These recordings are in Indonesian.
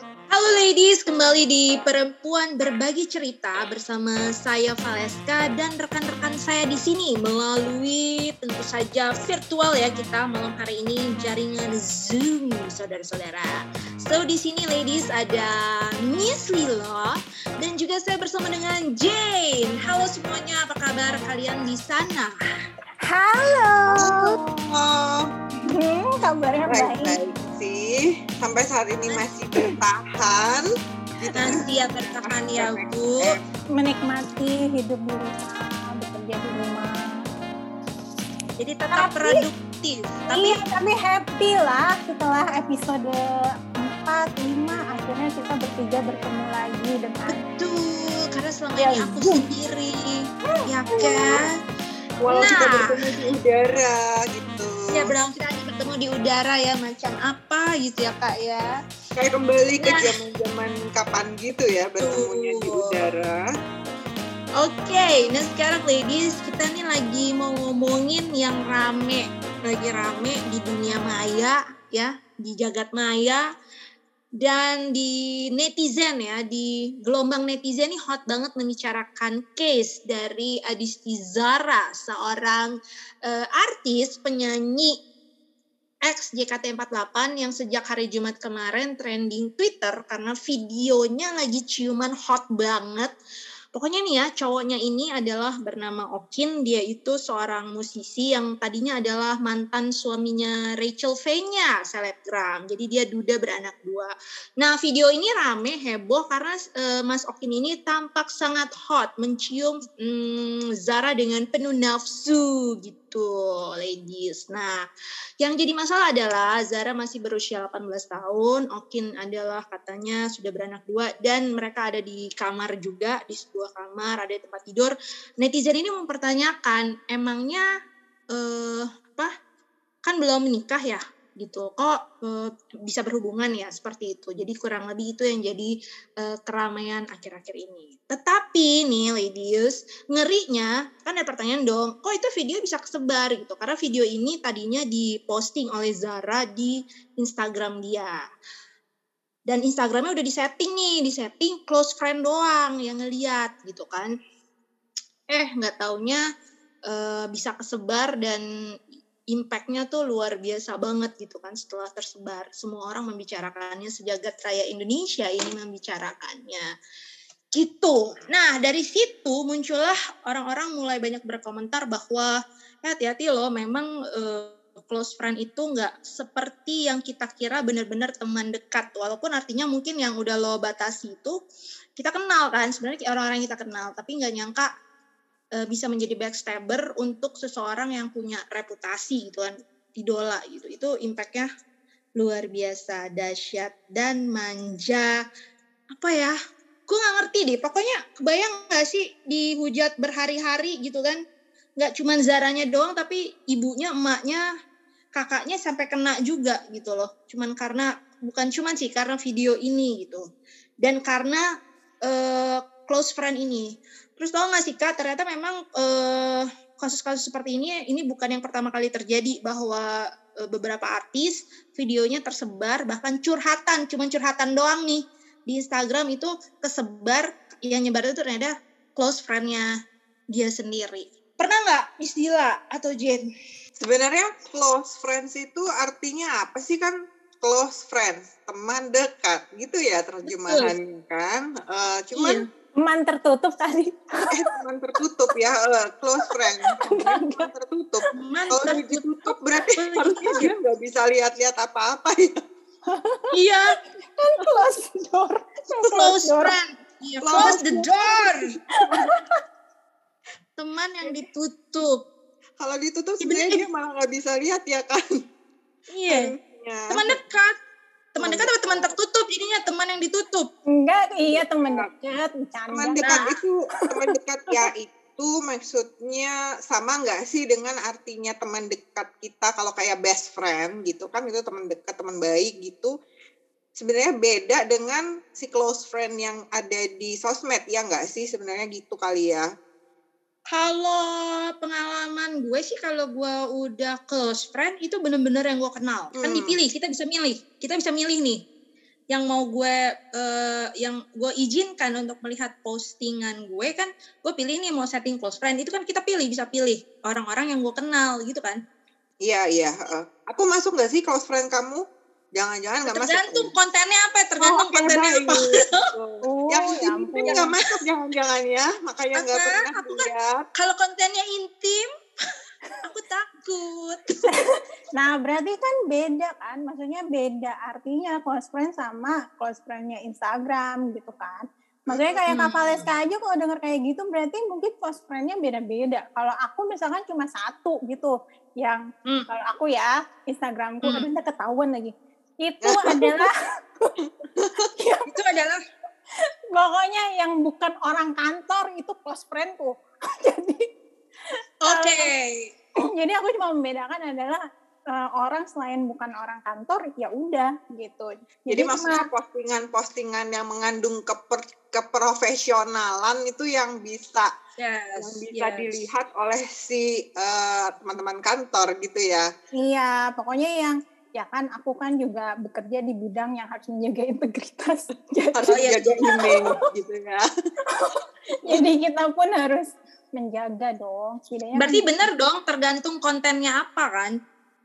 Halo ladies, kembali di Perempuan Berbagi Cerita bersama saya Valeska dan rekan-rekan saya di sini melalui tentu saja virtual ya kita malam hari ini jaringan Zoom saudara-saudara. So di sini ladies ada Miss Lila dan juga saya bersama dengan Jane. Halo semuanya, apa kabar kalian di sana? Halo. Oh, Hmm, kabarnya baik. baik-baik sih. Sampai saat ini masih bertahan. Masih ya bertahan ya Bu. Menikmati hidup di rumah, bekerja di rumah. Jadi tetap Tapi- produktif. Tapi iya, tapi happy lah setelah episode 4, 5 akhirnya kita bertiga bertemu lagi dengan Betul, karena selama Ya, ini aku sendiri, ya kan? Walau kita Nah. bertemu di udara gitu. Ya kita bertemu di udara ya, macam apa gitu ya kak ya? Kayak kembali ke Nah. zaman-zaman kapan gitu ya bertemunya di udara. Oke, nah sekarang ladies kita nih lagi mau ngomongin yang rame, lagi rame di dunia maya ya, di jagat maya dan di netizen ya, di gelombang netizen nih hot banget membicarakan case dari Adisti Zara, seorang eh, artis penyanyi ex JKT48 yang sejak hari Jumat kemarin trending Twitter karena videonya lagi ciuman hot banget Pokoknya nih ya, cowoknya ini adalah bernama Okin. Dia itu seorang musisi yang tadinya adalah mantan suaminya Rachel V-nya, selebgram. Jadi dia duda beranak dua. Nah, video ini rame, heboh karena eh, Mas Okin ini tampak sangat hot, mencium hmm, Zara dengan penuh nafsu gitu, ladies. Nah, yang jadi masalah adalah Zara masih berusia 18 tahun, Okin adalah katanya sudah beranak dua dan mereka ada di kamar juga di sebuah kamar, ada tempat tidur. Netizen ini mempertanyakan, emangnya eh apa? Kan belum menikah ya? Gitu. Kok eh, bisa berhubungan ya seperti itu. Jadi kurang lebih itu yang jadi eh, keramaian akhir-akhir ini. Tetapi nih ladies, ngerinya kan ada pertanyaan dong, kok itu video bisa kesebar gitu? Karena video ini tadinya diposting oleh Zara di Instagram dia. Dan Instagramnya udah disetting nih, disetting close friend doang yang ngeliat gitu kan. Eh nggak taunya eh, bisa kesebar dan impactnya tuh luar biasa banget gitu kan setelah tersebar. Semua orang membicarakannya, sejagat raya Indonesia ini membicarakannya. Gitu. Nah dari situ muncullah orang-orang mulai banyak berkomentar bahwa "Eh, hati-hati loh memang eh, close friend itu nggak seperti yang kita kira benar-benar teman dekat. Walaupun artinya mungkin yang udah lo batasi itu kita kenal kan sebenarnya orang-orang kita kenal, tapi nggak nyangka eh, bisa menjadi backstabber untuk seseorang yang punya reputasi gitu kan, idola gitu. Itu impactnya luar biasa, dahsyat dan manja. Apa ya? Gue nggak ngerti deh. Pokoknya kebayang nggak sih dihujat berhari-hari gitu kan? Nggak cuman Zaranya doang, tapi ibunya, emaknya, kakaknya sampai kena juga gitu loh. Cuman karena bukan cuman sih karena video ini gitu. Dan karena eh, close friend ini. Terus tau gak sih kak, ternyata memang eh, kasus-kasus seperti ini, ini bukan yang pertama kali terjadi bahwa eh, beberapa artis videonya tersebar, bahkan curhatan, cuman curhatan doang nih di Instagram itu kesebar, yang nyebar itu ternyata close friend-nya dia sendiri. Pernah nggak Miss Dila atau Jen? Sebenarnya close friends itu artinya apa sih kan? Close friends, teman dekat gitu ya terjemahan kan. Eh, cuman Iya. Teman tertutup eh, teman tertutup ya, eh, close friend. teman tertutup. Teman Kalau tertutup. ditutup berarti harusnya dia nggak bisa lihat-lihat apa-apa ya. Iya, Kan close door. close door. friend. Iya, Close close the door. Teman yang ditutup. Kalau ditutup sebenarnya dia malah nggak bisa lihat ya kan. Iya, Ya. teman dekat. Teman Teman dekat atau teman tertutup? Jadinya teman yang ditutup. Enggak, iya teman dekat, bercanda. teman dekat Nah. itu teman dekat ya itu maksudnya sama nggak sih dengan artinya teman dekat kita kalau kayak best friend gitu kan itu teman dekat teman baik gitu sebenarnya beda dengan si close friend yang ada di sosmed ya nggak sih sebenarnya gitu kali ya Kalau pengalaman gue sih kalau gue udah close friend itu bener-bener yang gue kenal. Kan Hmm. dipilih, kita bisa milih. Kita bisa milih nih. yang mau gue uh, yang gue izinkan untuk melihat postingan gue kan gue pilih nih mau setting close friend itu kan kita pilih bisa pilih orang-orang yang gue kenal gitu kan iya iya uh, aku masuk gak sih close friend kamu jangan-jangan nggak masuk. Tergantung kontennya apa ya tergantung oh, kontennya apa. oh, yang ya intim nggak masuk. Jangan-jangan ya makanya nggak pernah aku kan, kalau kontennya intim aku takut. Nah berarti kan beda kan? Maksudnya beda artinya close friend sama close friendnya Instagram gitu kan? Maksudnya kayak hmm. Kak Valeska aja kalau denger kayak gitu berarti mungkin close friend-nya beda-beda. Kalau aku misalkan cuma satu gitu yang hmm. kalau aku ya Instagramku hmm. kadang ketahuan lagi itu adalah itu adalah pokoknya yang bukan orang kantor itu close friendku jadi oke okay. jadi aku cuma membedakan adalah uh, orang selain bukan orang kantor ya udah gitu jadi, jadi maksudnya postingan-postingan yang mengandung keper keprofesionalan itu yang bisa yes, yang bisa yes. dilihat oleh si uh, teman-teman kantor gitu ya iya pokoknya yang ya kan aku kan juga bekerja di bidang yang harus menjaga integritas. Jadi harus menjaga image gitu ya. Jadi kita pun harus menjaga dong Setidaknya berarti kan benar dong tergantung kontennya apa kan?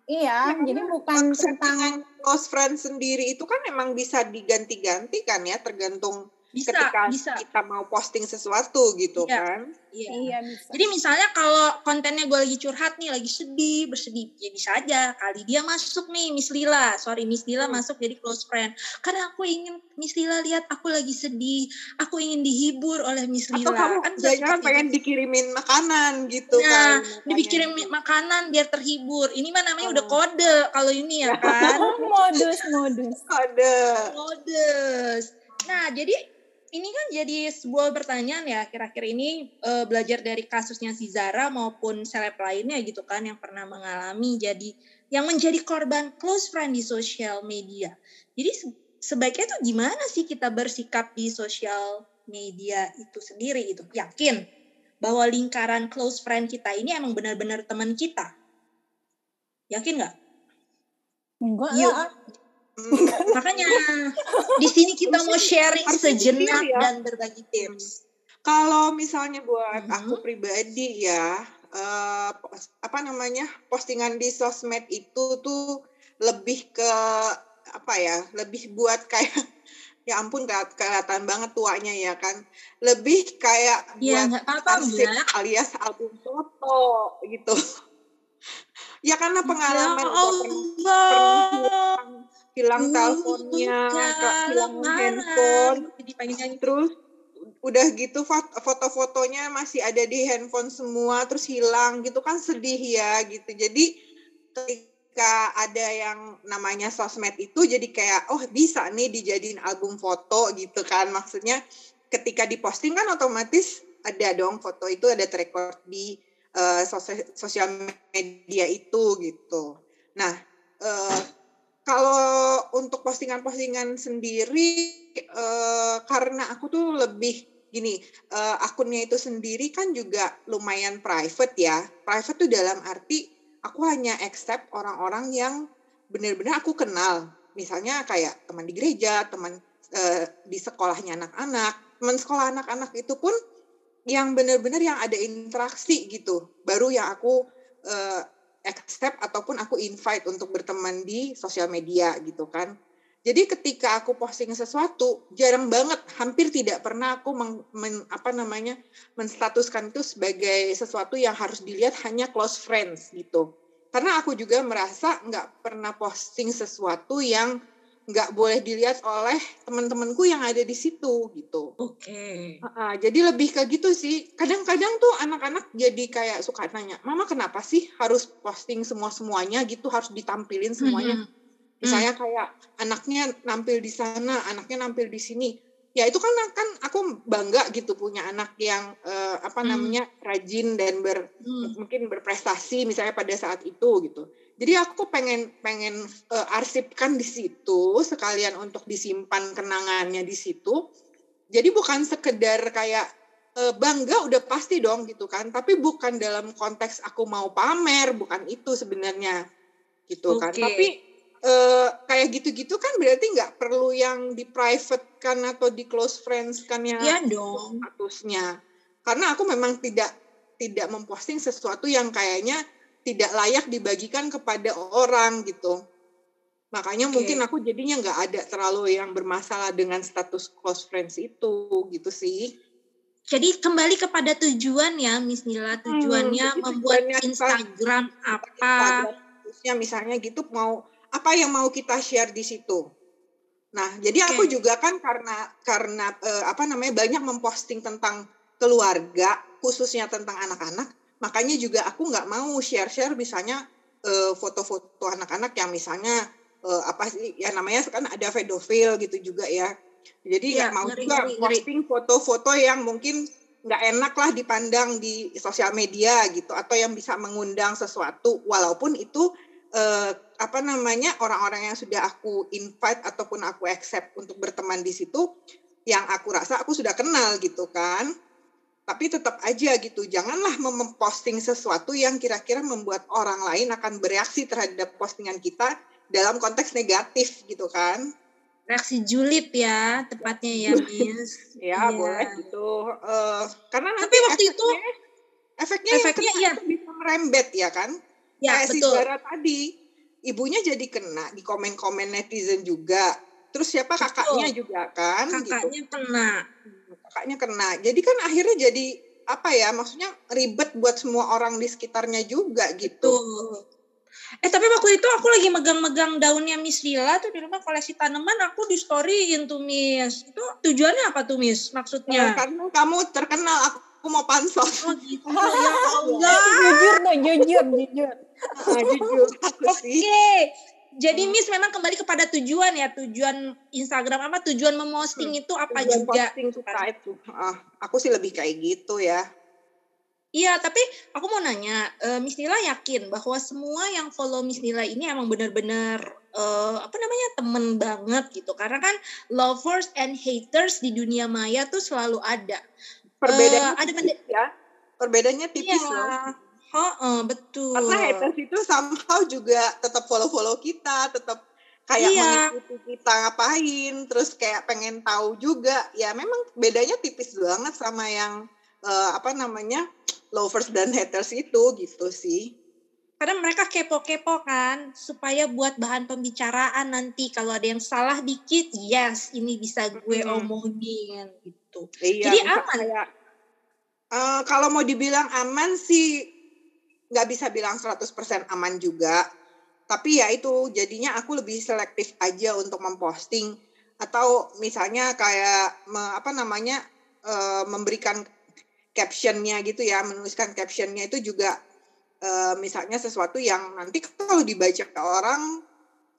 Iya ya, jadi bukan tentang close friend sendiri itu kan memang bisa diganti-ganti kan ya tergantung bisa, ketika bisa. kita mau posting sesuatu gitu iya. kan. Iya. iya bisa. Jadi misalnya kalau kontennya gue lagi curhat nih, lagi sedih, bersedih, ya bisa aja. Kali dia masuk nih, Miss Lila. Sorry, Miss Lila hmm. masuk jadi close friend. Karena aku ingin Miss Lila lihat aku lagi sedih. Aku ingin dihibur oleh Miss Lila. Atau kamu kan jangan pengen dikirimin makanan gitu nah, kan. dikirim makanan biar terhibur. Ini mah namanya oh. udah kode kalau ini ya kan. modus, modus. Kode. Modus. Nah, jadi ini kan jadi sebuah pertanyaan ya kira-kira ini uh, belajar dari kasusnya si Zara maupun seleb lainnya gitu kan yang pernah mengalami jadi yang menjadi korban close friend di sosial media. Jadi se sebaiknya tuh gimana sih kita bersikap di sosial media itu sendiri itu? Yakin bahwa lingkaran close friend kita ini emang benar-benar teman kita? Yakin nggak? Enggak Yuk. Makanya di sini kita mau sharing sejenak ya. dan berbagi tips. Kalau misalnya buat hmm. aku pribadi ya, uh, apa namanya postingan di sosmed itu tuh lebih ke apa ya, lebih buat kayak ya ampun kelihatan banget tuanya ya kan, lebih kayak ya, buat apa, arsip alias album foto gitu. ya karena ya pengalaman ya Allah hilang teleponnya, hilang handphone, terus udah gitu foto-fotonya masih ada di handphone semua, terus hilang gitu kan sedih ya gitu. Jadi ketika ada yang namanya sosmed itu jadi kayak oh bisa nih dijadiin album foto gitu kan maksudnya ketika diposting kan otomatis ada dong foto itu ada terrecord di uh, sosial media itu gitu. Nah, uh, kalau untuk postingan-postingan sendiri uh, karena aku tuh lebih gini uh, akunnya itu sendiri kan juga lumayan private ya. Private tuh dalam arti aku hanya accept orang-orang yang benar-benar aku kenal. Misalnya kayak teman di gereja teman uh, di sekolahnya anak-anak. Teman sekolah anak-anak itu pun yang benar-benar yang ada interaksi gitu. Baru yang aku accept ataupun aku invite untuk berteman di sosial media gitu kan. Jadi ketika aku posting sesuatu, jarang banget, hampir tidak pernah aku meng, men, apa namanya menstatuskan itu sebagai sesuatu yang harus dilihat hanya close friends gitu. Karena aku juga merasa nggak pernah posting sesuatu yang nggak boleh dilihat oleh teman-temanku yang ada di situ gitu. Oke. Okay. Uh, jadi lebih ke gitu sih. Kadang-kadang tuh anak-anak jadi kayak suka nanya, Mama kenapa sih harus posting semua semuanya gitu, harus ditampilin semuanya. Mm -hmm. Misalnya mm. kayak anaknya nampil di sana, anaknya nampil di sini. Ya itu kan kan aku bangga gitu punya anak yang uh, apa mm. namanya rajin dan ber mm. mungkin berprestasi misalnya pada saat itu gitu jadi aku pengen pengen uh, arsipkan di situ sekalian untuk disimpan kenangannya di situ. Jadi bukan sekedar kayak uh, bangga udah pasti dong gitu kan, tapi bukan dalam konteks aku mau pamer, bukan itu sebenarnya gitu okay. kan. Tapi uh, kayak gitu-gitu kan berarti nggak perlu yang di private kan atau di close friends kan ya Iya dong. statusnya karena aku memang tidak tidak memposting sesuatu yang kayaknya tidak layak dibagikan kepada orang gitu makanya Oke. mungkin aku jadinya nggak ada terlalu yang bermasalah dengan status close friends itu gitu sih Jadi kembali kepada tujuan ya, Miss Nila. Tujuannya jadi membuat tujuannya Instagram apa? Instagram, khususnya misalnya gitu mau apa yang mau kita share di situ. Nah, jadi aku Oke. juga kan karena karena eh, apa namanya banyak memposting tentang keluarga, khususnya tentang anak-anak, makanya juga aku nggak mau share-share misalnya eh, foto-foto anak-anak yang misalnya eh, apa sih ya namanya kan ada pedofil gitu juga ya. Jadi nggak mau ngeri, juga ngeri. posting foto-foto yang mungkin nggak enak lah dipandang di sosial media gitu atau yang bisa mengundang sesuatu walaupun itu eh, apa namanya orang-orang yang sudah aku invite ataupun aku accept untuk berteman di situ yang aku rasa aku sudah kenal gitu kan tapi tetap aja gitu janganlah mem- memposting sesuatu yang kira-kira membuat orang lain akan bereaksi terhadap postingan kita dalam konteks negatif gitu kan Reaksi julid ya, tepatnya ya, Miss. ya Iya. boleh gitu Eh, karena nanti Tapi waktu itu efeknya- efeknya, efeknya yang iya. bisa merembet ya kan ya kayak si betul. Zara tadi ibunya jadi kena di komen-komen netizen juga terus siapa Betul. kakaknya juga kan gitu Kakaknya kena. kakaknya kena jadi kan akhirnya jadi apa ya maksudnya ribet buat semua orang di sekitarnya juga gitu Tuh. Eh tapi waktu itu aku lagi megang-megang daunnya Miss Lila tuh di rumah koleksi tanaman aku di storyin tuh Miss. Itu tujuannya apa tuh Miss? Eh, Maksudnya? karena kamu terkenal aku mau pansos Oh gitu. ya Allah. jujur tuh, jujur, jujur. Ah, aku Oke. Jadi Miss memang kembali kepada tujuan ya, tujuan Instagram apa tujuan memosting itu apa tujuan juga. posting suka itu ah, aku sih lebih kayak gitu ya. Iya, tapi aku mau nanya, eh, Miss Nila yakin bahwa semua yang follow Miss Nila ini emang benar-benar eh, apa namanya temen banget gitu, karena kan lovers and haters di dunia maya tuh selalu ada. perbedaannya Eh, ada tipis ya. Perbedaannya tipis Iya, loh Heeh, betul. karena haters itu somehow juga tetap follow-follow kita, tetap kayak Iya. mengikuti kita ngapain, terus kayak pengen tahu juga. Ya memang bedanya tipis banget sama yang eh, apa namanya lovers dan haters itu gitu sih. Karena mereka kepo-kepo kan, supaya buat bahan pembicaraan nanti kalau ada yang salah dikit, yes, ini bisa gue omongin gitu. Iya, Jadi aman. kayak, eh, kalau mau dibilang aman sih nggak bisa bilang 100% aman juga. Tapi ya itu jadinya aku lebih selektif aja untuk memposting atau misalnya kayak me- apa namanya eh, memberikan captionnya gitu ya, menuliskan captionnya itu juga eh, misalnya sesuatu yang nanti kalau dibaca ke orang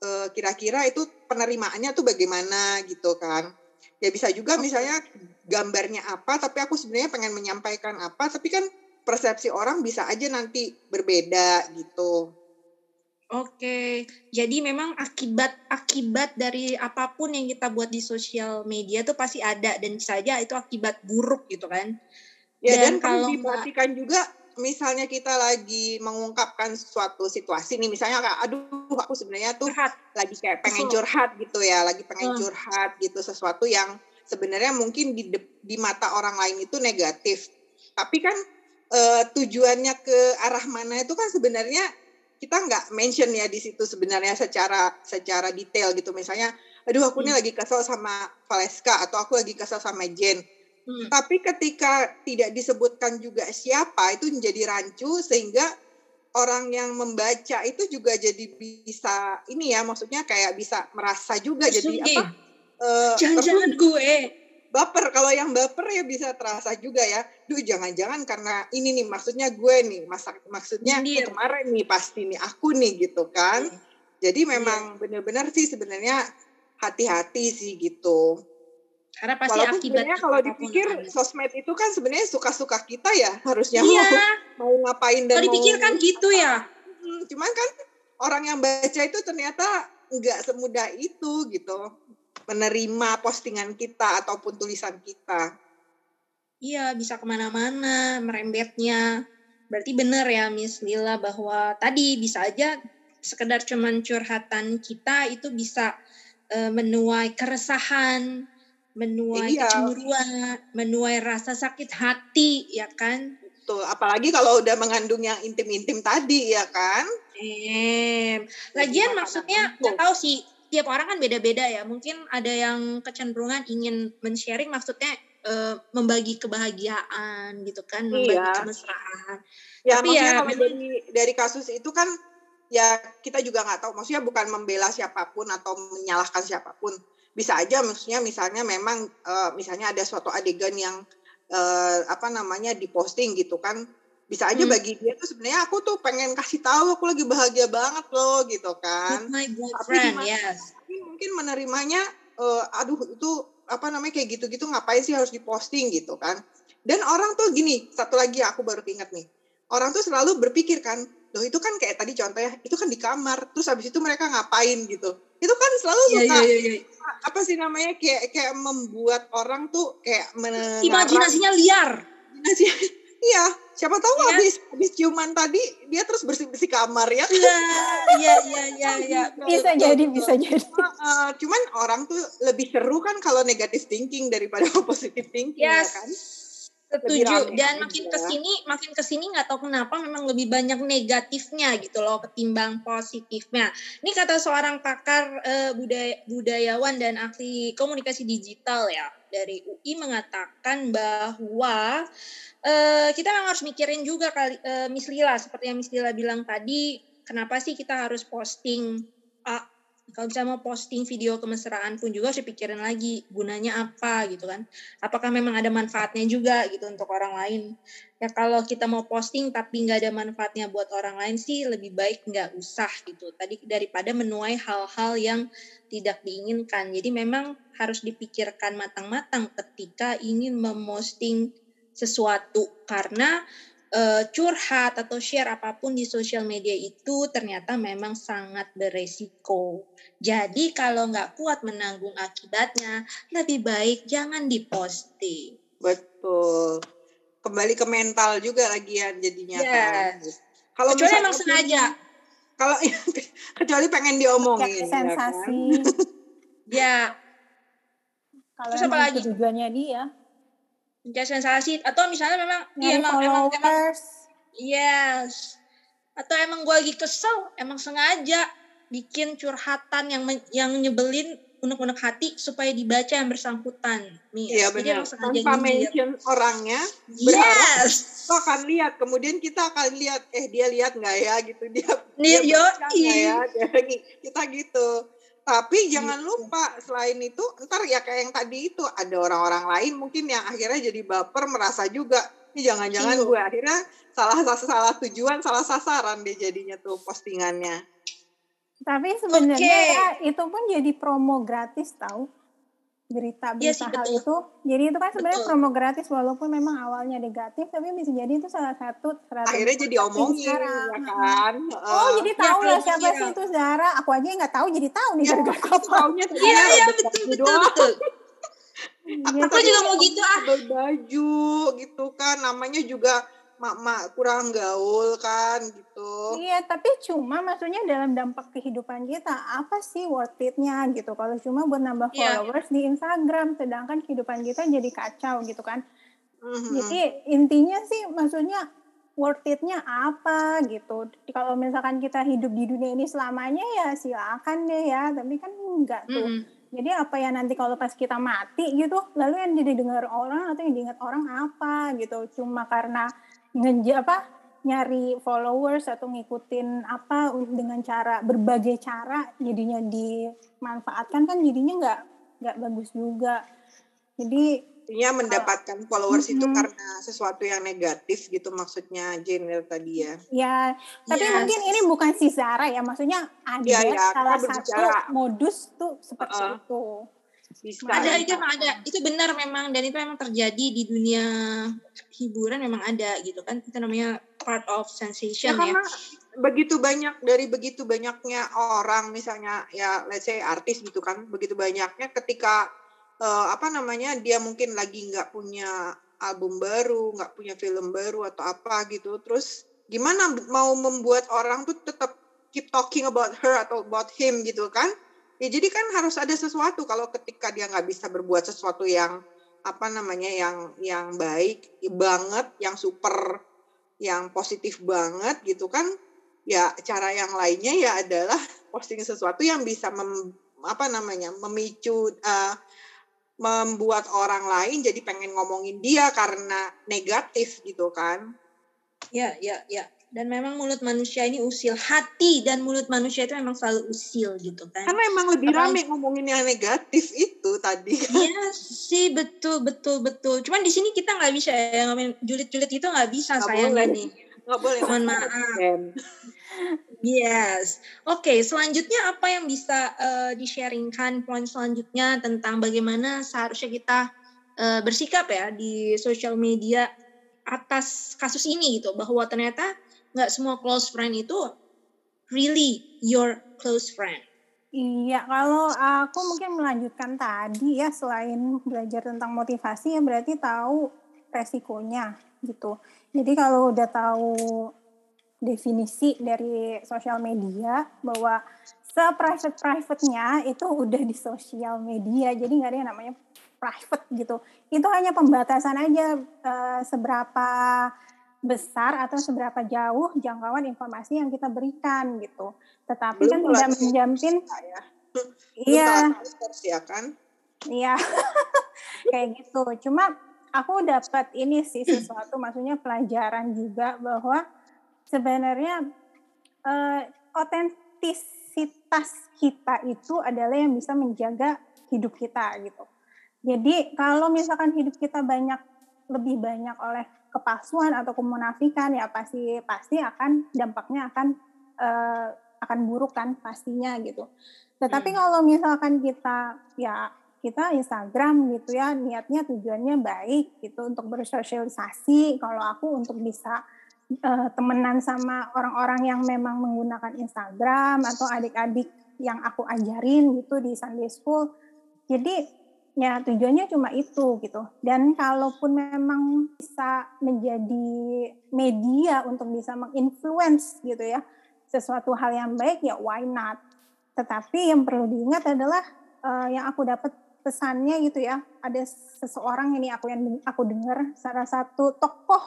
eh, kira-kira itu penerimaannya tuh bagaimana gitu kan. Ya bisa juga misalnya gambarnya apa tapi aku sebenarnya pengen menyampaikan apa tapi kan persepsi orang bisa aja nanti berbeda gitu. Oke, jadi memang akibat-akibat dari apa pun yang kita buat di sosial media tuh pasti ada dan bisa aja itu akibat buruk gitu kan. Ya Dan dan, kalau diperhatikan juga misalnya kita lagi mengungkapkan suatu situasi nih misalnya kayak aduh aku sebenarnya tuh Curhat. lagi kayak pengen curhat gitu ya, lagi pengen Hmm. curhat gitu sesuatu yang sebenarnya mungkin di di mata orang lain itu negatif. Tapi kan eh, tujuannya ke arah mana itu kan sebenarnya kita nggak mention ya di situ sebenarnya secara secara detail gitu. Misalnya, aduh aku nih Hmm. lagi kesel sama Valeska atau aku lagi kesel sama Jen. Hmm. Tapi ketika tidak disebutkan juga siapa itu menjadi rancu sehingga orang yang membaca itu juga jadi bisa ini ya maksudnya kayak bisa merasa juga jadi apa eh, Jangan-jangan gue. Baper. Kalau yang baper ya bisa terasa juga ya. Duh jangan-jangan karena ini nih maksudnya gue nih masa maksudnya Nyindir. "Oh, kemarin nih pasti nih aku nih gitu kan. Iya. jadi memang benar-benar sih sebenarnya hati-hati sih gitu. Karena pasti walaupun akibat sebenarnya kalau dipikir sosmed itu kan sebenarnya suka-suka kita ya harusnya Iya, mau, mau ngapain dan kalau dipikir kan gitu ya. Hmm, cuman kan orang yang baca itu ternyata nggak semudah itu gitu menerima postingan kita ataupun tulisan kita. Iya, bisa ke mana-mana merembetnya. Berarti benar ya Miss Lila bahwa tadi bisa aja sekedar cuman curhatan kita itu bisa uh, menuai keresahan, menuai iya. kecemburuan, menuai rasa sakit hati, ya kan? Betul, apalagi kalau udah mengandung yang intim-intim tadi, ya kan? Eh, lagian maksudnya nggak tahu sih tiap orang kan beda-beda ya. Mungkin ada yang kecenderungan ingin men-sharing maksudnya uh, membagi kebahagiaan gitu kan, membagi iya. kemesraan. Ya, Tapi ya kalau dari dari kasus itu kan ya kita juga nggak tahu. Maksudnya bukan membela siapa pun atau menyalahkan siapa pun. Bisa aja maksudnya misalnya memang uh, misalnya ada suatu adegan yang uh, apa namanya diposting gitu kan bisa aja hmm. bagi dia tuh sebenarnya aku tuh pengen kasih tahu aku lagi bahagia banget loh gitu kan. my boyfriend, tapi, yes. Mungkin menerimanya, uh, aduh itu apa namanya kayak gitu-gitu ngapain sih harus diposting gitu kan. Dan orang tuh gini, satu lagi aku baru ingat nih. Orang tuh selalu berpikir kan, loh itu kan kayak tadi contohnya, itu kan di kamar, terus habis itu mereka ngapain gitu. Itu kan selalu yeah, suka, yeah, yeah, yeah. apa sih namanya, kayak kayak membuat orang tuh kayak Imajinasinya liar. Iya, siapa tahu ya. habis habis ciuman tadi dia terus bersih bersih kamar ya. Iya, iya, iya, iya, iya. Bisa jadi, bisa jadi. Uh, cuman orang tuh lebih seru kan kalau negatif thinking daripada positive thinking ya yes. ya kan. Setuju. Dan makin ke sini, makin ke sini nggak tahu kenapa memang lebih banyak negatifnya gitu loh ketimbang positifnya. Ini kata seorang pakar uh, budaya, budayawan dan ahli komunikasi digital ya dari UI mengatakan bahwa uh, kita memang harus mikirin juga kali uh, Miss Lila seperti yang Miss Lila bilang tadi, kenapa sih kita harus posting uh, kalau misalnya mau posting video kemesraan pun juga harus dipikirin lagi gunanya apa gitu kan. Apakah memang ada manfaatnya juga gitu untuk orang lain. Ya kalau kita mau posting tapi nggak ada manfaatnya buat orang lain sih lebih baik nggak usah gitu. Tadi daripada menuai hal-hal yang tidak diinginkan. Jadi memang harus dipikirkan matang-matang ketika ingin memosting sesuatu karena uh, curhat atau share apa pun di sosial media itu ternyata memang sangat beresiko. Jadi kalau nggak kuat menanggung akibatnya, lebih baik jangan diposting. Betul. Kembali ke mental juga lagi ya jadinya yes. kan. Kalau kecuali emang sengaja. Kalau kecuali pengen diomongin. Ya, sensasi. Ya. Kalau apa lagi? Tujuannya dia mencari sensasi atau misalnya memang iya emang, emang emang yes. Atau emang gue lagi kesel emang sengaja bikin curhatan yang yang nyebelin unek-unek hati supaya dibaca yang bersangkutan. Nih iya benar. tanpa mention orangnya berharap yes. lo akan lihat. Kemudian kita akan lihat eh dia lihat nggak ya gitu. Dia dia, dia yo, ya kita gitu tapi jangan gitu. lupa selain itu ntar ya kayak yang tadi itu ada orang-orang lain mungkin yang akhirnya jadi baper merasa juga ini jangan-jangan iya. gue akhirnya salah salah tujuan salah sasaran deh jadinya tuh postingannya. Tapi sebenarnya okay. ya, itu pun jadi promo gratis tahu berita-berita ya hal itu. Jadi itu kan sebenarnya promo gratis walaupun memang awalnya negatif tapi bisa jadi itu salah satu akhirnya jadi omongin ya kan. Oh, uh, jadi ya, tahu ya, lah siapa sih itu Zara. Aku aja nggak tahu jadi tahu nih ya, gara-gara apa. Taunya Iya, iya betul betul betul. Aku, aku juga mau gitu ah. Baju gitu kan namanya juga mak-mak kurang gaul kan gitu. Iya, tapi cuma maksudnya dalam dampak kehidupan kita apa sih worth it-nya gitu. Kalau cuma buat nambah yeah. followers di Instagram, sedangkan kehidupan kita jadi kacau gitu kan. Mm-hmm. Jadi intinya sih maksudnya worth it-nya apa gitu. Kalau misalkan kita hidup di dunia ini selamanya ya silakan deh ya, tapi kan enggak tuh. Mm-hmm. Jadi apa ya nanti kalau pas kita mati gitu, lalu yang jadi dengar orang atau yang diingat orang apa gitu. Cuma karena nge apa nyari followers atau ngikutin apa dengan cara berbagai cara jadinya dimanfaatkan kan jadinya nggak nggak bagus juga jadi Artinya mendapatkan followers mm -hmm. itu karena sesuatu yang negatif gitu maksudnya Jenner tadi ya. Ya, tapi yes. mungkin ini bukan si Zara ya, maksudnya ada ya, ya, salah satu modus tuh seperti uh, itu. Bisa, ada itu memang ada. itu benar memang dan itu memang terjadi di dunia hiburan memang ada gitu kan. Itu namanya part of sensation ya, ya. karena begitu banyak dari begitu banyaknya orang misalnya ya let's say artis gitu kan begitu banyaknya ketika uh, apa namanya dia mungkin lagi nggak punya album baru nggak punya film baru atau apa gitu terus gimana mau membuat orang tuh tetap keep talking about her atau about him gitu kan ya jadi kan harus ada sesuatu. Kalau ketika dia nggak bisa berbuat sesuatu yang apa namanya yang yang baik banget yang super yang positif banget gitu kan ya cara yang lainnya ya adalah posting sesuatu yang bisa mem, apa namanya memicu uh, membuat orang lain jadi pengen ngomongin dia karena negatif gitu kan. Ya ya ya dan memang mulut manusia ini usil. Hati dan mulut manusia itu memang selalu usil gitu kan. Karena emang lebih rame ngomongin yang negatif itu tadi. Iya sih betul betul betul. Cuman di sini kita nggak bisa ya ngomongin julid-julid itu nggak bisa gak sayangnya nih nggak boleh mohon maaf. Yes. Oke, okay, selanjutnya apa yang bisa uh, di-sharingkan poin selanjutnya tentang bagaimana seharusnya kita uh, bersikap ya di sosial media atas kasus ini gitu. Bahwa ternyata nggak semua close friend itu really your close friend. Iya, kalau aku mungkin melanjutkan tadi ya selain belajar tentang motivasi ya berarti tahu resikonya gitu. Jadi kalau udah tahu definisi dari sosial media bahwa se-private-private-nya itu udah di sosial media. Jadi nggak ada yang namanya private gitu. Itu hanya pembatasan aja uh, seberapa besar atau seberapa jauh jangkauan informasi yang kita berikan gitu. Tetapi Belum kan tidak menjamin ya. Iya. Ya kan? Iya. Kayak gitu. Cuma aku dapat ini sih sesuatu maksudnya pelajaran juga bahwa sebenarnya uh, otentisitas kita itu adalah yang bisa menjaga hidup kita gitu. Jadi kalau misalkan hidup kita banyak lebih banyak oleh kepalsuan atau kemunafikan ya pasti pasti akan dampaknya akan uh, akan buruk kan pastinya gitu. Tetapi hmm. kalau misalkan kita ya kita Instagram gitu ya niatnya tujuannya baik gitu untuk bersosialisasi kalau aku untuk bisa uh, temenan sama orang-orang yang memang menggunakan Instagram atau adik-adik yang aku ajarin gitu di Sunday School. Jadi ya tujuannya cuma itu gitu. Dan kalaupun memang bisa menjadi media untuk bisa menginfluence gitu ya sesuatu hal yang baik ya why not. Tetapi yang perlu diingat adalah uh, yang aku dapat pesannya gitu ya. Ada seseorang ini aku yang aku dengar salah satu tokoh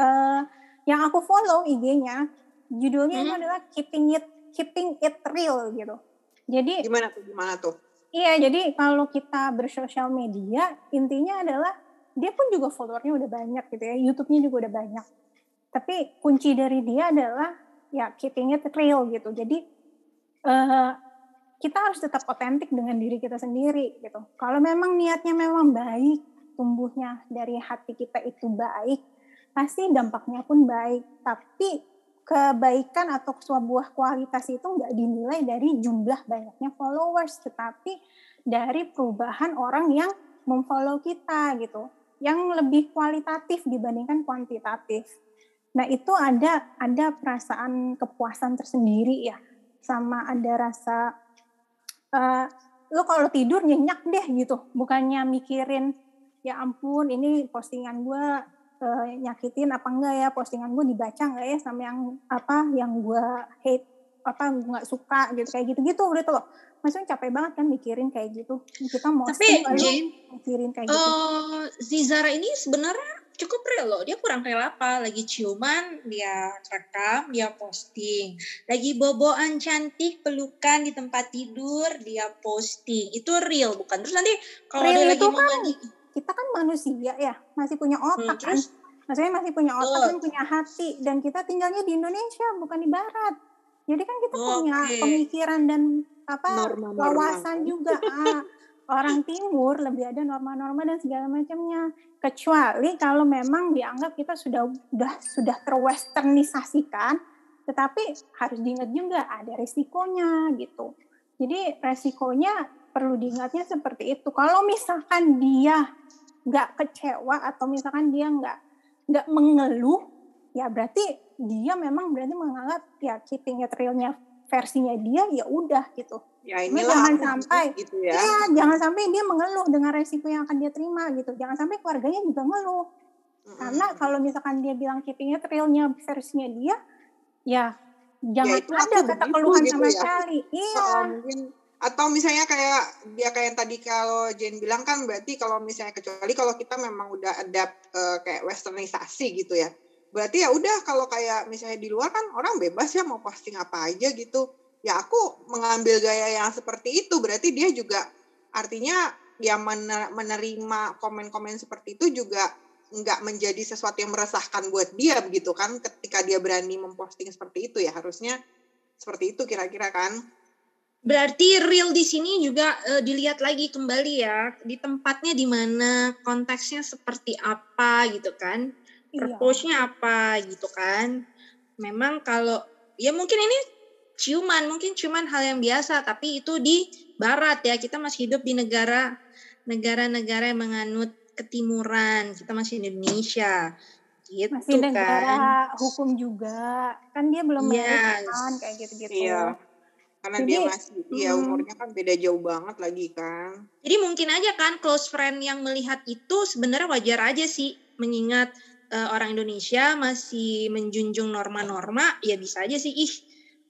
uh, yang aku follow IG-nya judulnya hmm. itu adalah keeping it keeping it real gitu. Jadi gimana tuh gimana tuh? Iya, jadi kalau kita bersosial media intinya adalah dia pun juga followernya udah banyak gitu ya, YouTube-nya juga udah banyak. Tapi kunci dari dia adalah ya keeping it real gitu. Jadi uh, kita harus tetap otentik dengan diri kita sendiri gitu. Kalau memang niatnya memang baik, tumbuhnya dari hati kita itu baik, pasti dampaknya pun baik. Tapi kebaikan atau sebuah kualitas itu nggak dinilai dari jumlah banyaknya followers, tetapi dari perubahan orang yang memfollow kita gitu, yang lebih kualitatif dibandingkan kuantitatif. Nah itu ada ada perasaan kepuasan tersendiri ya, sama ada rasa uh, lo kalau tidur nyenyak deh gitu, bukannya mikirin ya ampun ini postingan gue uh, nyakitin apa enggak ya? Postingan gue dibaca enggak ya sama yang apa yang gue hate apa gue nggak suka gitu kayak gitu-gitu gitu loh. Maksudnya capek banget kan mikirin kayak gitu. Kita mau tapi Jane mikirin kayak gitu. uh, Zara ini sebenarnya cukup real loh. Dia kurang real apa? Lagi ciuman dia rekam dia posting. Lagi boboan cantik pelukan di tempat tidur dia posting. Itu real bukan? Terus nanti kalau dia lagi mau kan, kita kan manusia ya, masih punya hmm, otak hmm, kan. Maksudnya masih punya otak oh. dan punya hati dan kita tinggalnya di Indonesia bukan di barat. Jadi kan kita oh, punya okay. pemikiran dan apa norma, norma. wawasan juga. ah, orang timur lebih ada norma-norma dan segala macamnya. Kecuali kalau memang dianggap kita sudah sudah sudah terwesternisasikan, tetapi harus diingat juga ada resikonya gitu. Jadi resikonya perlu diingatnya seperti itu. Kalau misalkan dia nggak kecewa atau misalkan dia nggak nggak mengeluh, ya berarti dia memang berarti menganggap ya keeping it realnya versinya dia ya udah gitu. Ya inilah jangan sampai gitu ya. ya jangan sampai dia mengeluh dengan resiko yang akan dia terima gitu. Jangan sampai keluarganya juga ngeluh. Mm -hmm. Karena kalau misalkan dia bilang keeping it realnya versinya dia, ya jangan itu ada kata begitu keluhan gitu sama ya. sekali. Iya. Oh, mungkin atau misalnya kayak dia kayak yang tadi kalau Jane bilang kan berarti kalau misalnya kecuali kalau kita memang udah adapt eh, kayak westernisasi gitu ya. Berarti ya udah kalau kayak misalnya di luar kan orang bebas ya mau posting apa aja gitu. Ya aku mengambil gaya yang seperti itu berarti dia juga artinya ya mener- menerima komen-komen seperti itu juga nggak menjadi sesuatu yang meresahkan buat dia begitu kan ketika dia berani memposting seperti itu ya harusnya seperti itu kira-kira kan Berarti real di sini juga eh, dilihat lagi kembali ya di tempatnya di mana konteksnya seperti apa gitu kan, Iya. purpose-nya apa gitu kan. Memang kalau ya mungkin ini ciuman, mungkin ciuman hal yang biasa, tapi itu di barat ya kita masih hidup di negara negara-negara yang menganut ketimuran, kita masih di Indonesia gitu Masih kan. negara hukum juga. Kan dia belum Yes. kan kayak gitu-gitu. Iya. Karena Jadi, dia masih, ya mm. umurnya kan beda jauh banget lagi kan. Jadi mungkin aja kan close friend yang melihat itu sebenarnya wajar aja sih mengingat eh, orang Indonesia masih menjunjung norma-norma ya bisa aja sih ih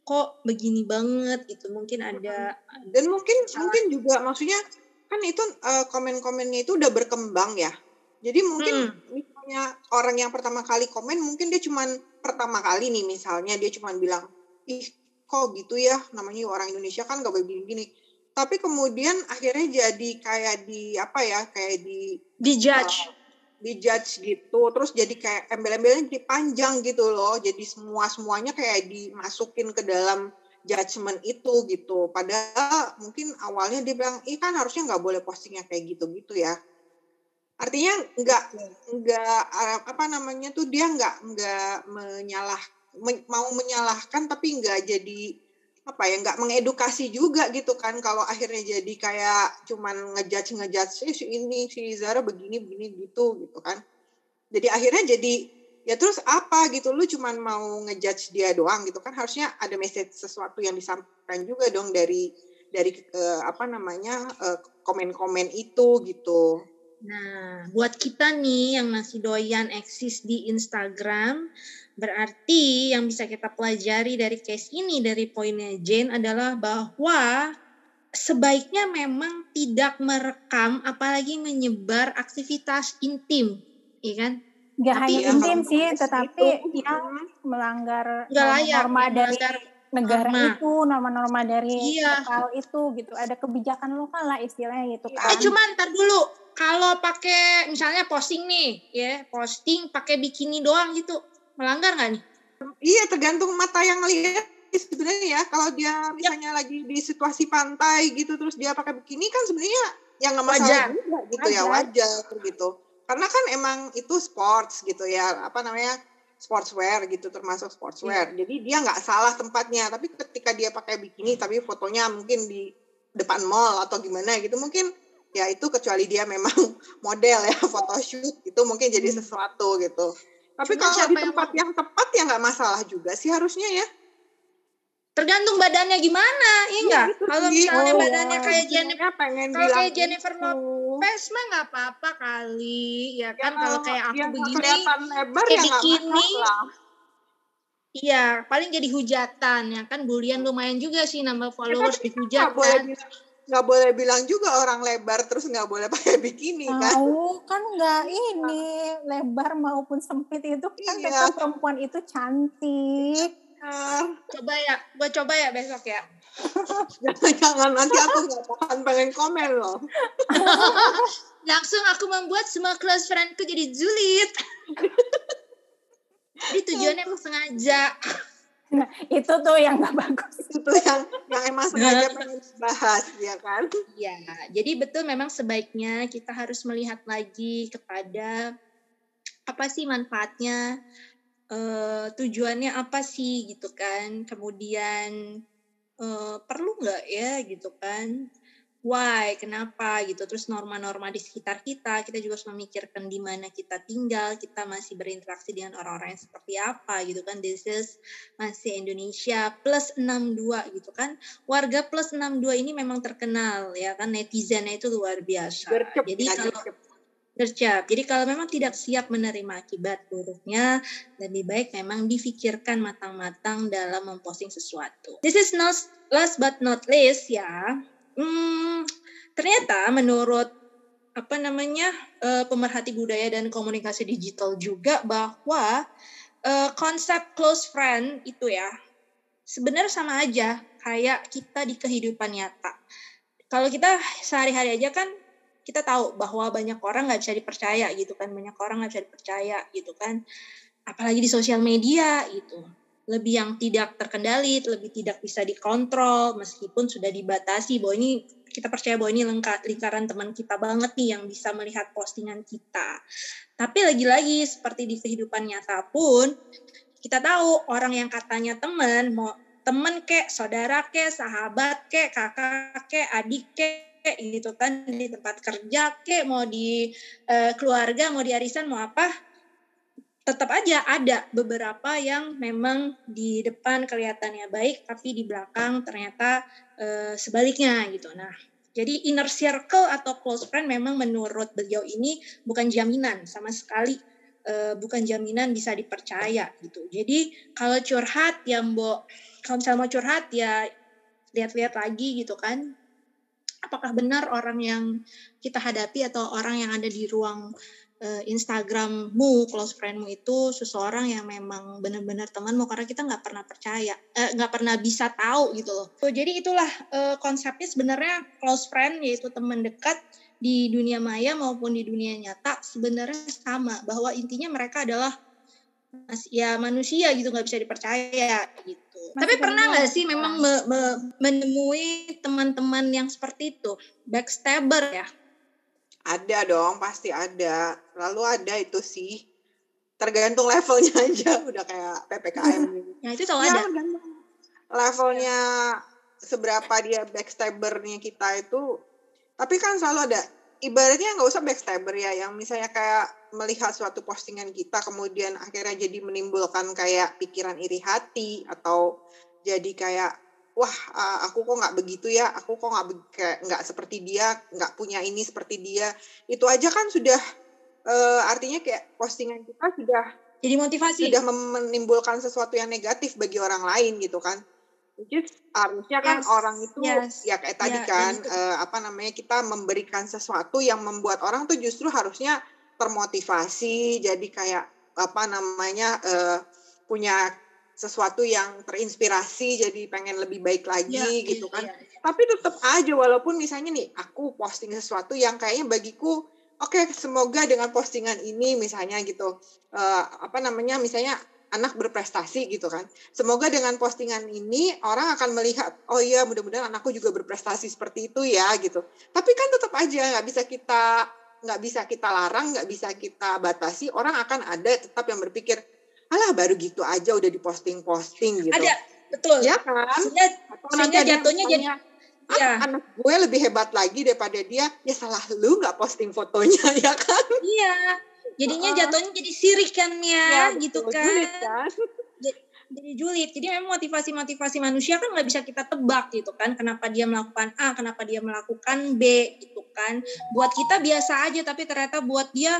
kok begini banget gitu mungkin ada Dan mungkin mungkin juga maksudnya kan itu eh, komen-komennya itu udah berkembang ya. Jadi mungkin misalnya orang yang pertama kali komen mungkin dia cuman pertama kali nih misalnya dia cuman bilang ih kok gitu ya namanya orang Indonesia kan gak boleh gini-gini. Tapi kemudian akhirnya jadi kayak di apa ya kayak di dijudge. dijudge gitu terus jadi kayak embel-embelnya jadi panjang gitu loh jadi semua semuanya kayak dimasukin ke dalam judgement itu gitu padahal mungkin awalnya dia bilang ih kan harusnya nggak boleh postingnya kayak gitu gitu ya artinya nggak nggak eh, apa namanya tuh dia nggak nggak menyalah mau menyalahkan tapi nggak jadi apa ya nggak mengedukasi juga gitu kan. Kalau akhirnya jadi kayak cuman ngejudge ngejudge "Eh, si ini si Zara begini begini gitu gitu kan. Jadi akhirnya jadi ya terus apa gitu lu cuman mau ngejudge dia doang gitu kan. Harusnya ada message sesuatu yang disampaikan juga dong dari dari eh, apa namanya eh, komen-komen itu gitu. Nah, buat kita nih yang masih doyan eksis di Instagram, berarti yang bisa kita pelajari dari case ini, dari poinnya Jane adalah bahwa sebaiknya memang tidak merekam apalagi menyebar aktivitas intim, iya kan? Gak Tapi hanya ya, intim sih, tetapi itu, yang mm, melanggar Nggak layak, norma dari melanggar negara norma. itu, norma-norma dari Iya. lokal itu gitu. Ada kebijakan lokal lah istilahnya gitu Iya. kan. Eh cuman ntar dulu, kalau pakai misalnya posting nih, ya posting pakai bikini doang gitu, melanggar nggak nih? Iya tergantung mata yang ngelihat sebenarnya ya kalau dia misalnya lagi di situasi pantai gitu terus dia pakai bikini kan sebenarnya yang nggak masalah Wajar. juga gitu ya Wajar. wajar gitu karena kan emang itu sports gitu ya apa namanya sportswear gitu termasuk sportswear jadi dia nggak salah tempatnya tapi ketika dia pakai bikini tapi fotonya mungkin di depan mall atau gimana gitu mungkin ya itu kecuali dia memang model ya photoshoot itu mungkin jadi Hmm. sesuatu gitu tapi Cuma kalau di yang tempat yang tepat ya nggak masalah juga sih harusnya ya. Tergantung badannya gimana, iya nggak? itu Kalau sih. misalnya Oh, badannya iya. kayak Jennifer, kalau kayak Jennifer itu. Lopez mah nggak apa-apa kali, ya Ya, kan? Kalau kayak aku begini, lebar kayak ya bikini, iya paling jadi hujatan, ya kan? Bulian lumayan juga sih nambah followers tapi dihujat nggak boleh nggak boleh bilang juga orang lebar terus nggak boleh pakai bikini kan. Tahu kan nggak ini lebar maupun sempit itu kan Iya. tetap perempuan itu cantik. Nah, Coba ya, gua coba ya besok ya. Jangan nanti aku nggak tahan pengen komen loh. Langsung aku membuat semua close friendku jadi julid. Jadi tujuannya emang sengaja. Nah itu tuh yang nggak bagus. Itu yang yang emang sengaja pengen bahas ya kan. Ya, jadi betul memang sebaiknya kita harus melihat lagi kepada apa sih manfaatnya, eh, tujuannya apa sih gitu kan. Kemudian eh, perlu nggak ya gitu kan. Why, kenapa gitu. Terus norma-norma di sekitar kita, kita juga harus memikirkan di mana kita tinggal, kita masih berinteraksi dengan orang-orang yang seperti apa gitu kan. This is masih Indonesia plus 62 gitu kan warga plus 62 ini memang terkenal ya kan netizennya itu luar biasa. Gercep Jadi ya, kalau gercep. Gercep. Jadi kalau memang tidak siap menerima akibat buruknya, lebih baik memang difikirkan matang-matang dalam memposting sesuatu. This is not last but not least ya. Hmm, ternyata menurut apa namanya uh, pemerhati budaya dan komunikasi digital juga bahwa uh, konsep close friend itu ya sebenarnya sama aja kayak kita di kehidupan nyata. Kalau kita sehari-hari aja kan kita tahu bahwa banyak orang nggak bisa dipercaya gitu kan banyak orang nggak bisa dipercaya gitu kan apalagi di sosial media gitu lebih yang tidak terkendali lebih tidak bisa dikontrol meskipun sudah dibatasi bahwa ini kita percaya bahwa ini lengkap lingkaran teman kita banget nih yang bisa melihat postingan kita. Tapi lagi-lagi seperti di kehidupan nyata pun kita tahu orang yang katanya teman mau temen kek, saudara kek, sahabat kek, kakak kek, adik kek, gitu kan di tempat kerja kek mau di uh, keluarga mau di arisan mau apa tetap aja ada beberapa yang memang di depan kelihatannya baik tapi di belakang ternyata uh, sebaliknya gitu. Nah jadi inner circle atau close friend memang menurut beliau ini bukan jaminan sama sekali uh, bukan jaminan bisa dipercaya gitu. Jadi kalau curhat ya mbok kalau misalnya mau curhat ya lihat-lihat lagi gitu kan. Apakah benar orang yang kita hadapi atau orang yang ada di ruang uh, Instagrammu, close friendmu itu seseorang yang memang benar-benar temanmu karena kita nggak pernah percaya, eh, nggak uh, pernah bisa tahu gitu loh. So, jadi itulah uh, konsepnya sebenarnya close friend yaitu teman dekat di dunia maya maupun di dunia nyata sebenarnya sama bahwa intinya mereka adalah ya manusia gitu nggak bisa dipercaya gitu. Masih Tapi pernah nggak sih memang me, me, menemui teman-teman yang seperti itu backstabber ya? Ada dong, pasti ada. Lalu ada itu sih. Tergantung levelnya aja, udah kayak ppkm. ya itu tahu ya, ada. Levelnya seberapa dia backstabbernya kita itu. Tapi kan selalu ada ibaratnya nggak usah backstabber ya yang misalnya kayak melihat suatu postingan kita kemudian akhirnya jadi menimbulkan kayak pikiran iri hati atau jadi kayak wah aku kok nggak begitu ya aku kok nggak kayak nggak seperti dia nggak punya ini seperti dia itu aja kan sudah uh, artinya kayak postingan kita sudah jadi motivasi sudah menimbulkan sesuatu yang negatif bagi orang lain gitu kan which harusnya kan yes. orang itu yes. ya kayak tadi yeah, kan uh, apa namanya kita memberikan sesuatu yang membuat orang tuh justru harusnya termotivasi jadi kayak apa namanya uh, punya sesuatu yang terinspirasi jadi pengen lebih baik lagi yeah, gitu kan. Yeah, yeah. Tapi tetap aja walaupun misalnya nih aku posting sesuatu yang kayaknya bagiku oke okay, semoga dengan postingan ini misalnya gitu uh, apa namanya misalnya anak berprestasi gitu kan. Semoga dengan postingan ini orang akan melihat, oh iya mudah-mudahan anakku juga berprestasi seperti itu ya gitu. Tapi kan tetap aja nggak bisa kita nggak bisa kita larang, nggak bisa kita batasi. Orang akan ada tetap yang berpikir, alah baru gitu aja udah diposting-posting gitu. Ada, betul. Ya kan? Sehingga, sehingga jatuhnya jadi ah, ya. anak gue lebih hebat lagi daripada dia ya salah lu nggak posting fotonya ya kan iya jadinya uh, jatuhnya jadi sirik kan ya, ya gitu kan. Julid, kan jadi julid jadi memang motivasi-motivasi manusia kan nggak bisa kita tebak gitu kan kenapa dia melakukan A kenapa dia melakukan B gitu kan buat kita biasa aja tapi ternyata buat dia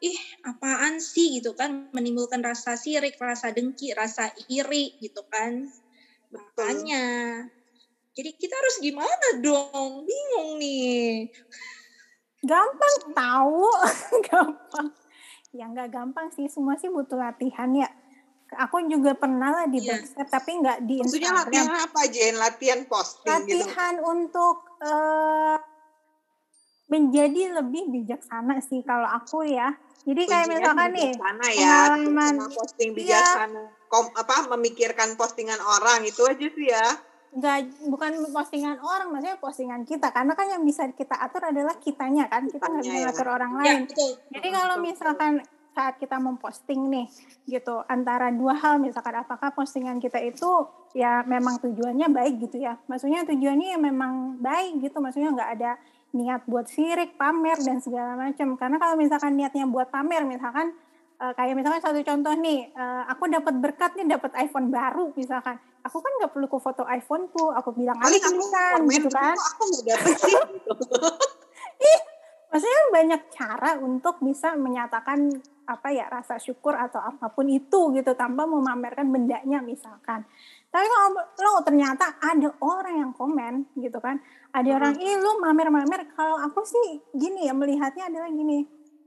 ih apaan sih? gitu kan menimbulkan rasa sirik rasa dengki rasa iri gitu kan. Makanya jadi kita harus gimana dong? Bingung nih. Gampang tahu. Gampang. Ya nggak gampang sih. Semua sih butuh latihan ya. Aku juga pernah lah di yeah. backstep tapi nggak di Maksudnya latihan apa Jen? Latihan posting gitu? Latihan gitu. untuk uh, menjadi lebih bijaksana sih kalau aku ya. Jadi kayak misalkan nih ya, pengalaman posting iya. bijaksana, ya, Kom, apa memikirkan postingan orang itu aja sih ya. Nggak bukan postingan orang maksudnya postingan kita. Karena kan yang bisa kita atur adalah kitanya kan kita nggak bisa atur orang ya, lain. betul. jadi kalau misalkan saat kita memposting nih gitu antara dua hal misalkan apakah postingan kita itu ya memang tujuannya baik gitu ya. Maksudnya tujuannya ya memang baik gitu maksudnya nggak ada niat buat sirik pamer dan segala macam karena kalau misalkan niatnya buat pamer misalkan uh, kayak misalkan satu contoh nih uh, aku dapat berkat nih dapat iPhone baru misalkan aku kan nggak perlu ke foto iPhone-ku, aku bilang aja kan, gitu kan. Aku nggak dapet sih. Ih, maksudnya banyak cara untuk bisa menyatakan apa ya rasa syukur atau apa pun itu gitu tanpa memamerkan bendanya misalkan tapi kalau lo ternyata ada orang yang komen gitu kan. Ada orang ini lu mamer-mamer. Kalau aku sih gini ya melihatnya adalah gini.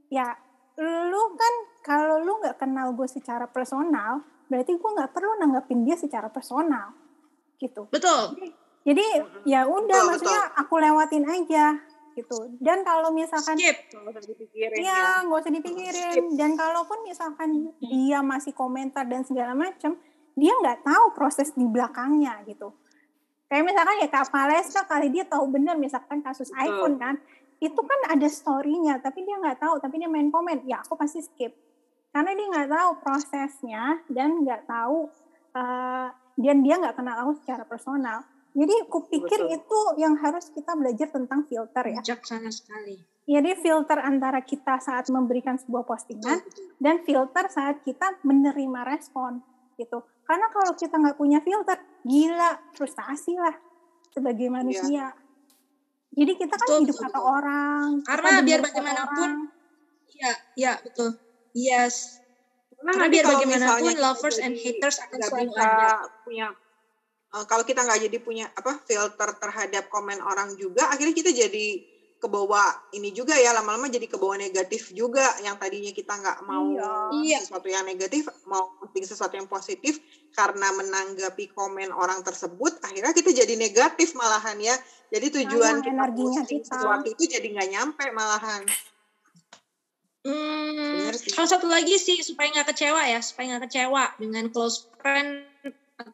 Ya lu kan kalau lu nggak kenal gue secara personal berarti gue nggak perlu nanggapin dia secara personal gitu. Betul. jadi ya udah Betul, maksudnya aku lewatin aja gitu. Dan kalau misalkan Skip. Nggak usah dipikirin ya. Iya, nggak usah dipikirin. Dan kalaupun misalkan dia masih komentar dan segala macam, dia nggak tahu proses di belakangnya gitu. Kayak misalkan ya Kak Valeska kali dia tahu benar misalkan kasus Betul. iPhone kan, itu kan ada story-nya, tapi dia nggak tahu, tapi dia main komen, ya aku pasti skip. Karena dia nggak tahu prosesnya dan nggak tahu eh, dan dia nggak kenal aku secara personal. Jadi aku pikir Betul. itu yang harus kita belajar tentang filter ya. Bijaksana sekali. Jadi filter antara kita saat memberikan sebuah postingan dan filter saat kita menerima respon gitu. Karena kalau kita nggak punya filter, gila frustasi lah sebagai manusia. Jadi kita kan Betul, hidup betul, kata betul. orang. Karena biar bagaimanapun. Iya, iya betul. Yes. Karena biar bagaimanapun lovers and haters akan selalu ada. punya eh, kalau kita nggak jadi punya apa filter terhadap komen orang juga akhirnya kita jadi kebawa ini juga ya lama-lama jadi kebawa negatif juga yang tadinya kita nggak mau Iya. sesuatu yang negatif mau penting sesuatu yang positif karena menanggapi komen orang tersebut akhirnya kita jadi negatif malahan ya jadi tujuan Sayang kita energinya kita. sesuatu itu jadi nggak nyampe malahan Hmm, kalau satu lagi sih supaya nggak kecewa ya, supaya nggak kecewa dengan close friend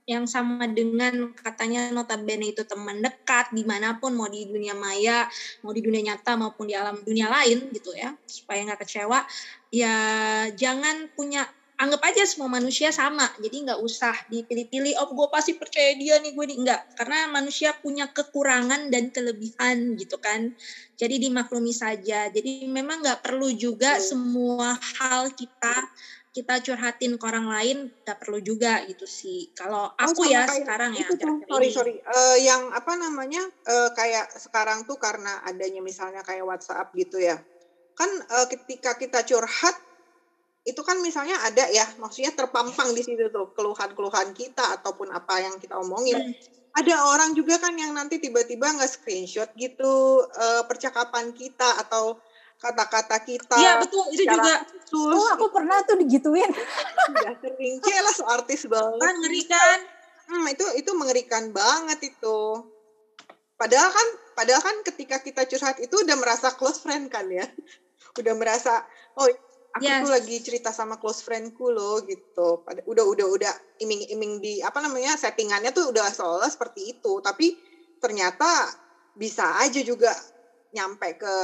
yang sama dengan katanya notabene itu teman dekat di mana pun mau di dunia maya, mau di dunia nyata maupun di alam dunia lain gitu ya, supaya nggak kecewa. Ya jangan punya anggap aja semua manusia sama, jadi nggak usah dipilih-pilih. Oh gue pasti percaya dia nih gue nih nggak, karena manusia punya kekurangan dan kelebihan gitu kan. Jadi dimaklumi saja. Jadi memang nggak perlu juga semua hal kita kita curhatin ke orang lain nggak perlu juga gitu sih. Kalau aku sama ya kayak sekarang ya itu tuh, sorry ini. sorry Eh, yang apa namanya eh, kayak sekarang tuh karena adanya misalnya kayak WhatsApp gitu ya kan eh, ketika kita curhat itu kan misalnya ada ya maksudnya terpampang di situ tuh keluhan-keluhan kita ataupun apa yang kita omongin Hmm. ada orang juga kan yang nanti tiba-tiba nggak screenshot gitu eh, percakapan kita atau kata-kata kita Iya betul itu juga khusus Oh aku pernah tuh digituin. udah sering Cielah, so artis banget kan ngeri kan. Hmm, itu itu mengerikan banget itu. Padahal kan padahal kan ketika kita curhat itu udah merasa close friend kan ya. Udah merasa oh aku Yes. tuh lagi cerita sama close friendku loh gitu. Pada, udah udah udah iming-iming di apa namanya settingannya tuh udah seolah seperti itu. Tapi ternyata bisa aja juga nyampe ke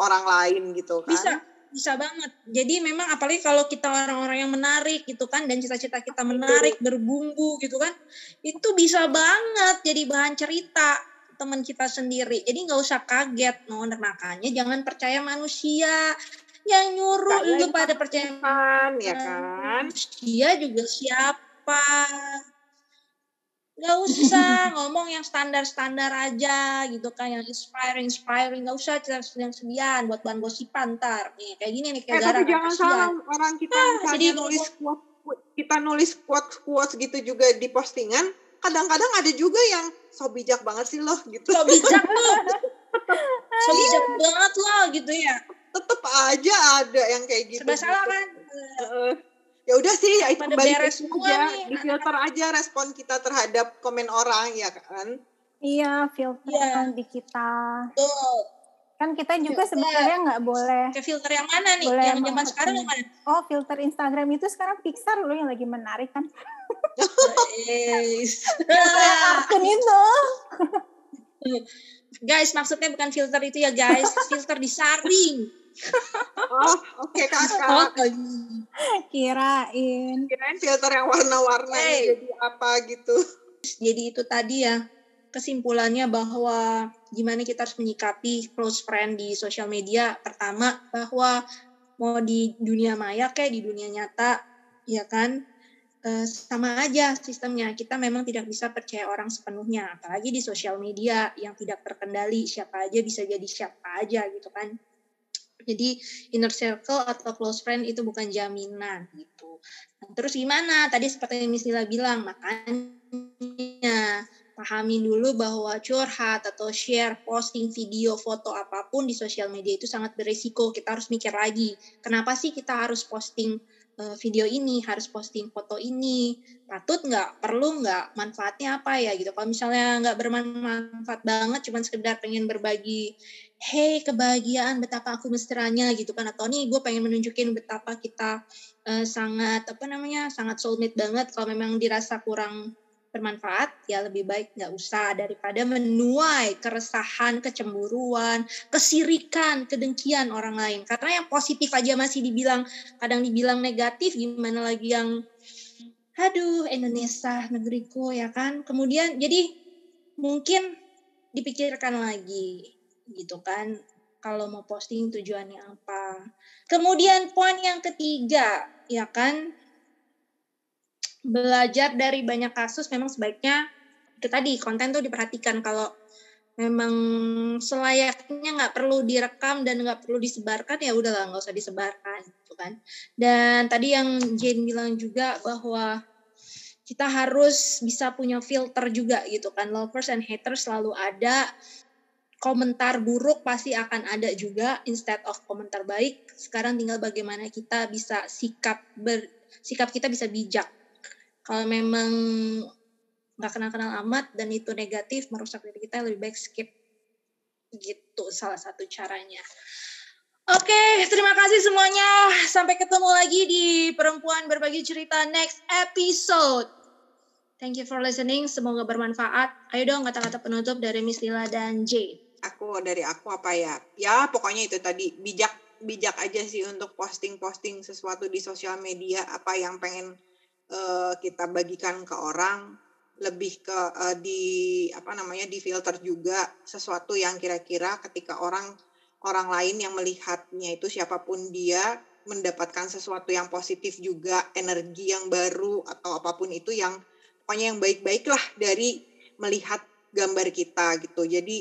orang lain gitu kan. Bisa bisa banget. Jadi memang apalagi kalau kita orang-orang yang menarik gitu kan dan cita-cita kita menarik berbumbu gitu kan, itu bisa banget jadi bahan cerita teman kita sendiri. Jadi nggak usah kaget, no makanya jangan percaya manusia yang nyuruh lu yang pada percaya ya kan? manusia juga siapa. Gak usah ngomong yang standar-standar aja gitu kan, yang inspiring, inspiring. Gak usah yang sedian buat bahan gosipan ntar. Nih, kayak gini nih, kayak Eh, tapi jangan kasihan. salah orang kita misalnya jadi nulis quote, kita nulis quote quotes gitu juga di postingan kadang-kadang ada juga yang so bijak banget sih loh gitu So bijak tuh. So bijak banget loh gitu ya. tetep aja ada yang kayak gitu Serba salah kan. Ya udah sih ya itu balik beres aja semua nih. di filter aja respon kita terhadap komen orang ya kan Iya filter yang di kita. Tuh. Kan kita juga Filter. sebenarnya nggak boleh. Ke filter yang mana nih? Boleh yang zaman sekarang yang mana? Oh filter Instagram itu sekarang Pixar loh yang lagi menarik kan. Akun itu. guys, maksudnya bukan filter itu ya guys. Filter disaring. Oh oke kakak Oke. Kirain. kirain filter yang warna-warna Hey. jadi apa gitu Jadi itu tadi ya kesimpulannya bahwa gimana kita harus menyikapi close friend di sosial media. Pertama bahwa mau di dunia maya kayak di dunia nyata, ya kan eh, sama aja sistemnya. Kita memang tidak bisa percaya orang sepenuhnya, apalagi di sosial media yang tidak terkendali siapa aja bisa jadi siapa aja gitu kan. Jadi inner circle atau close friend itu bukan jaminan gitu. Nah, terus gimana? Tadi seperti yang Miss Lila bilang, makanya pahami dulu bahwa curhat atau share, posting video, foto apa pun di sosial media itu sangat beresiko. Kita harus mikir lagi, kenapa sih kita harus posting uh, video ini, harus posting foto ini, patut nggak, perlu nggak, manfaatnya apa ya gitu. Kalau misalnya nggak bermanfaat banget, cuma sekedar pengen berbagi, hey kebahagiaan, betapa aku mesranya gitu kan, atau nih gue pengen menunjukin betapa kita uh, sangat apa namanya, sangat soulmate banget. Kalau memang dirasa kurang bermanfaat, ya lebih baik nggak usah daripada menuai keresahan, kecemburuan, kesirikan, kedengkian orang lain. Karena yang positif aja masih dibilang, kadang dibilang negatif, gimana lagi yang, aduh Indonesia negeriku ya kan. Kemudian jadi mungkin dipikirkan lagi gitu kan. Kalau mau posting tujuannya apa. Kemudian poin yang ketiga ya kan. Belajar dari banyak kasus memang sebaiknya itu tadi konten tuh diperhatikan. Kalau memang selayaknya nggak perlu direkam dan nggak perlu disebarkan ya udahlah nggak usah disebarkan gitu kan. Dan tadi yang Jane bilang juga bahwa kita harus bisa punya filter juga gitu kan. Lovers and haters selalu ada komentar buruk pasti akan ada juga instead of komentar baik sekarang tinggal bagaimana kita bisa sikap ber sikap kita bisa bijak kalau memang nggak kenal-kenal amat dan itu negatif merusak diri kita lebih baik skip gitu salah satu caranya. Oke, terima kasih semuanya. Sampai ketemu lagi di Perempuan Berbagi Cerita next episode. Thank you for listening. Semoga bermanfaat. Ayo dong kata-kata penutup dari Miss Lila dan Jade. Aku dari aku apa ya? Ya pokoknya itu tadi bijak bijak aja sih untuk posting-posting sesuatu di sosial media apa yang pengen uh, kita bagikan ke orang lebih ke uh, di apa namanya di filter juga sesuatu yang kira-kira ketika orang orang lain yang melihatnya itu siapa pun dia mendapatkan sesuatu yang positif juga energi yang baru atau apa pun itu yang pokoknya yang baik-baik lah dari melihat gambar kita gitu jadi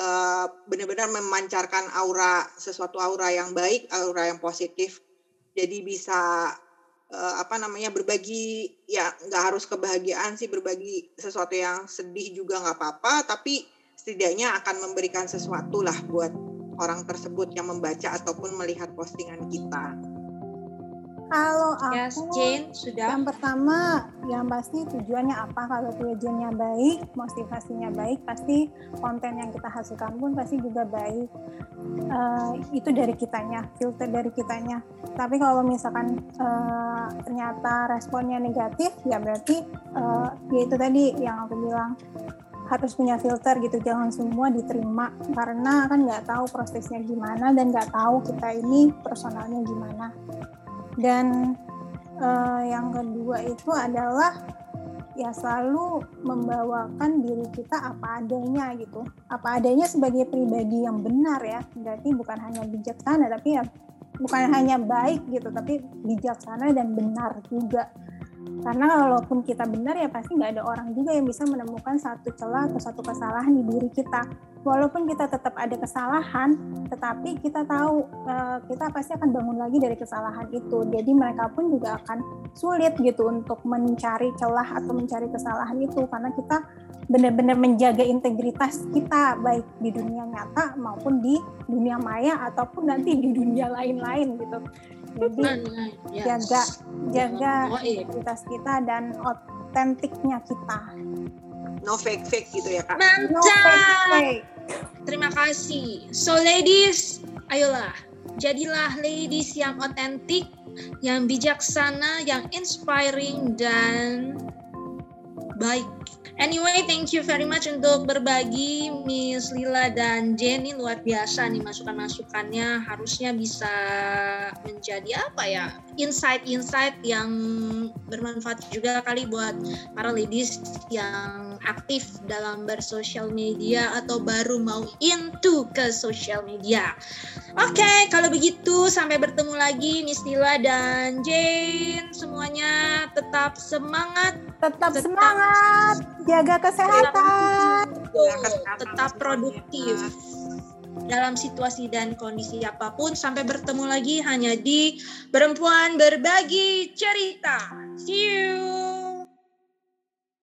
uh, benar-benar memancarkan aura sesuatu aura yang baik aura yang positif jadi bisa uh, apa namanya berbagi ya nggak harus kebahagiaan sih berbagi sesuatu yang sedih juga nggak apa-apa tapi setidaknya akan memberikan sesuatu lah buat orang tersebut yang membaca ataupun melihat postingan kita. Kalau aku, yes, Jane, sudah. yang pertama, yang pasti tujuannya apa? Kalau tujuannya baik, motivasinya baik, pasti konten yang kita hasilkan pun pasti juga baik. Uh, itu dari kitanya, filter dari kitanya. Tapi kalau misalkan uh, ternyata responnya negatif, ya berarti uh, ya itu tadi yang aku bilang harus punya filter gitu jangan semua diterima karena kan nggak tahu prosesnya gimana dan nggak tahu kita ini personalnya gimana dan uh, yang kedua itu adalah ya selalu membawakan diri kita apa adanya gitu. Apa adanya sebagai pribadi yang benar ya. Berarti bukan hanya bijaksana tapi ya bukan hanya baik gitu tapi bijaksana dan benar juga. Karena kalaupun kita benar ya pasti nggak ada orang juga yang bisa menemukan satu celah atau satu kesalahan di diri kita walaupun kita tetap ada kesalahan, tetapi kita tahu uh, kita pasti akan bangun lagi dari kesalahan itu. Jadi mereka pun juga akan sulit gitu untuk mencari celah atau mencari kesalahan itu karena kita benar-benar menjaga integritas kita baik di dunia nyata maupun di dunia maya ataupun nanti di dunia lain-lain gitu. Jadi jaga jaga integritas kita dan otentiknya kita no fake fake gitu ya kak mantap no fake, fake. Terima kasih. So ladies ayolah. Jadilah ladies yang otentik yang bijaksana yang inspiring dan baik Anyway, thank you very much untuk berbagi Miss Lila dan Jenny. Luar biasa nih masukan-masukannya. Harusnya bisa menjadi apa ya? Insight-insight yang bermanfaat juga kali buat para ladies yang aktif dalam bersosial media atau baru mau into ke sosial media. Oke, okay, kalau begitu sampai bertemu lagi Miss Lila dan Jane. Semuanya tetap semangat, tetap, tetap semangat jaga kesehatan, tetap, tetap produktif. dalam situasi dan kondisi apa pun. Sampai bertemu lagi hanya di Perempuan Berbagi Cerita. See you!